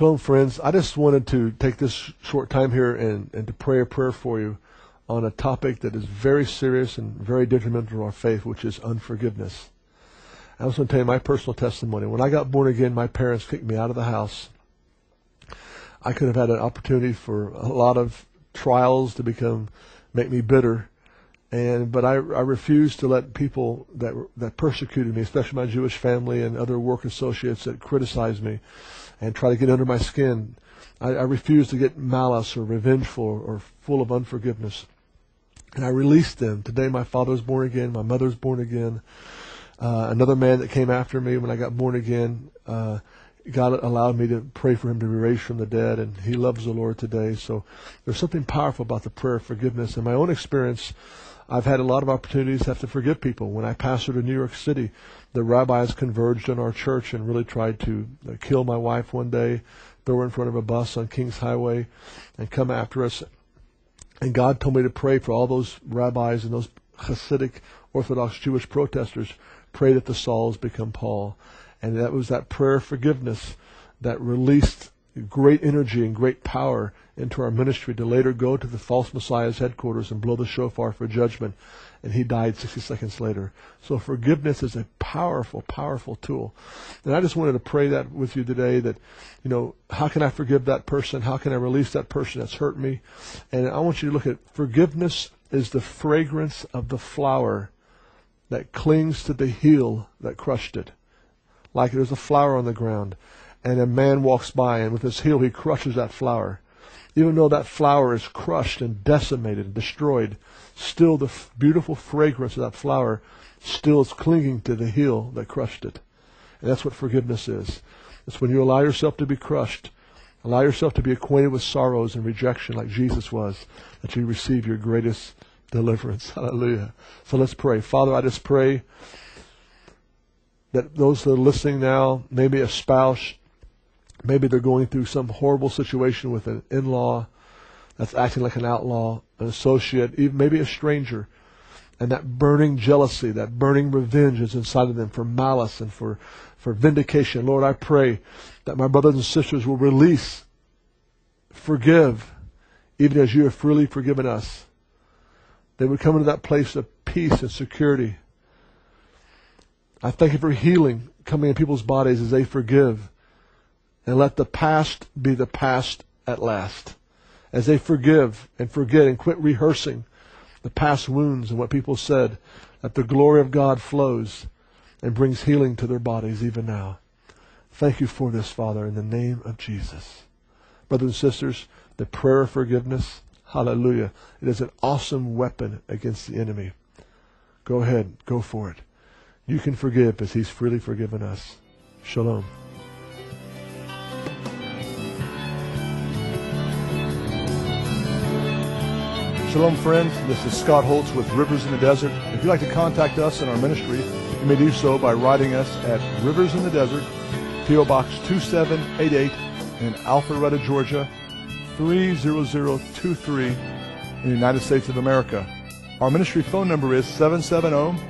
Shalom, friends. I just wanted to take this short time here and, and to pray a prayer for you on a topic that is very serious and very detrimental to our faith, which is unforgiveness. I was going to tell you my personal testimony. When I got born again, my parents kicked me out of the house. I could have had an opportunity for a lot of trials to become, make me bitter. And, but I, I refused to let people that, that persecuted me, especially my Jewish family and other work associates that criticized me and try to get under my skin. I, I refused to get malice or revengeful or full of unforgiveness. And I released them. Today my father was born again, my mother's born again. Uh, another man that came after me when I got born again, uh, God allowed me to pray for him to be raised from the dead, and he loves the Lord today. So there's something powerful about the prayer of forgiveness. In my own experience, I've had a lot of opportunities to have to forgive people. When I pastored in New York City, the rabbis converged on our church and really tried to uh, kill my wife one day, throw her in front of a bus on Kings Highway, and come after us. And God told me to pray for all those rabbis and those Hasidic Orthodox Jewish protesters. Pray that the Sauls become Paul. And that was that prayer of forgiveness that released great energy and great power into our ministry to later go to the false Messiah's headquarters and blow the shofar for judgment. And he died 60 seconds later. So forgiveness is a powerful, powerful tool. And I just wanted to pray that with you today that, you know, how can I forgive that person? How can I release that person that's hurt me? And I want you to look at forgiveness is the fragrance of the flower that clings to the heel that crushed it. Like there's a flower on the ground and a man walks by and with his heel he crushes that flower. Even though that flower is crushed and decimated and destroyed, still the f- beautiful fragrance of that flower still is clinging to the heel that crushed it. And that's what forgiveness is. It's when you allow yourself to be crushed, allow yourself to be acquainted with sorrows and rejection like Jesus was, that you receive your greatest deliverance. Hallelujah. So let's pray. Father, I just pray that those that are listening now, maybe a spouse, maybe they're going through some horrible situation with an in-law that's acting like an outlaw, an associate, even maybe a stranger. And that burning jealousy, that burning revenge is inside of them for malice and for, for vindication. Lord, I pray that my brothers and sisters will release, forgive, even as you have freely forgiven us. They would come into that place of peace and security. I thank you for healing coming in people's bodies as they forgive. And let the past be the past at last. As they forgive and forget and quit rehearsing the past wounds and what people said, that the glory of God flows and brings healing to their bodies even now. Thank you for this, Father, in the name of Jesus. Brothers and sisters, the prayer of forgiveness, hallelujah, it is an awesome weapon against the enemy. Go ahead, go for it. You can forgive as He's freely forgiven us. Shalom. Shalom, friends. This is Scott Holtz with Rivers in the Desert. If you'd like to contact us in our ministry, you may do so by writing us at Rivers in the Desert, P.O. Box 2788 in Alpharetta, Georgia, 30023 in the United States of America. Our ministry phone number is 770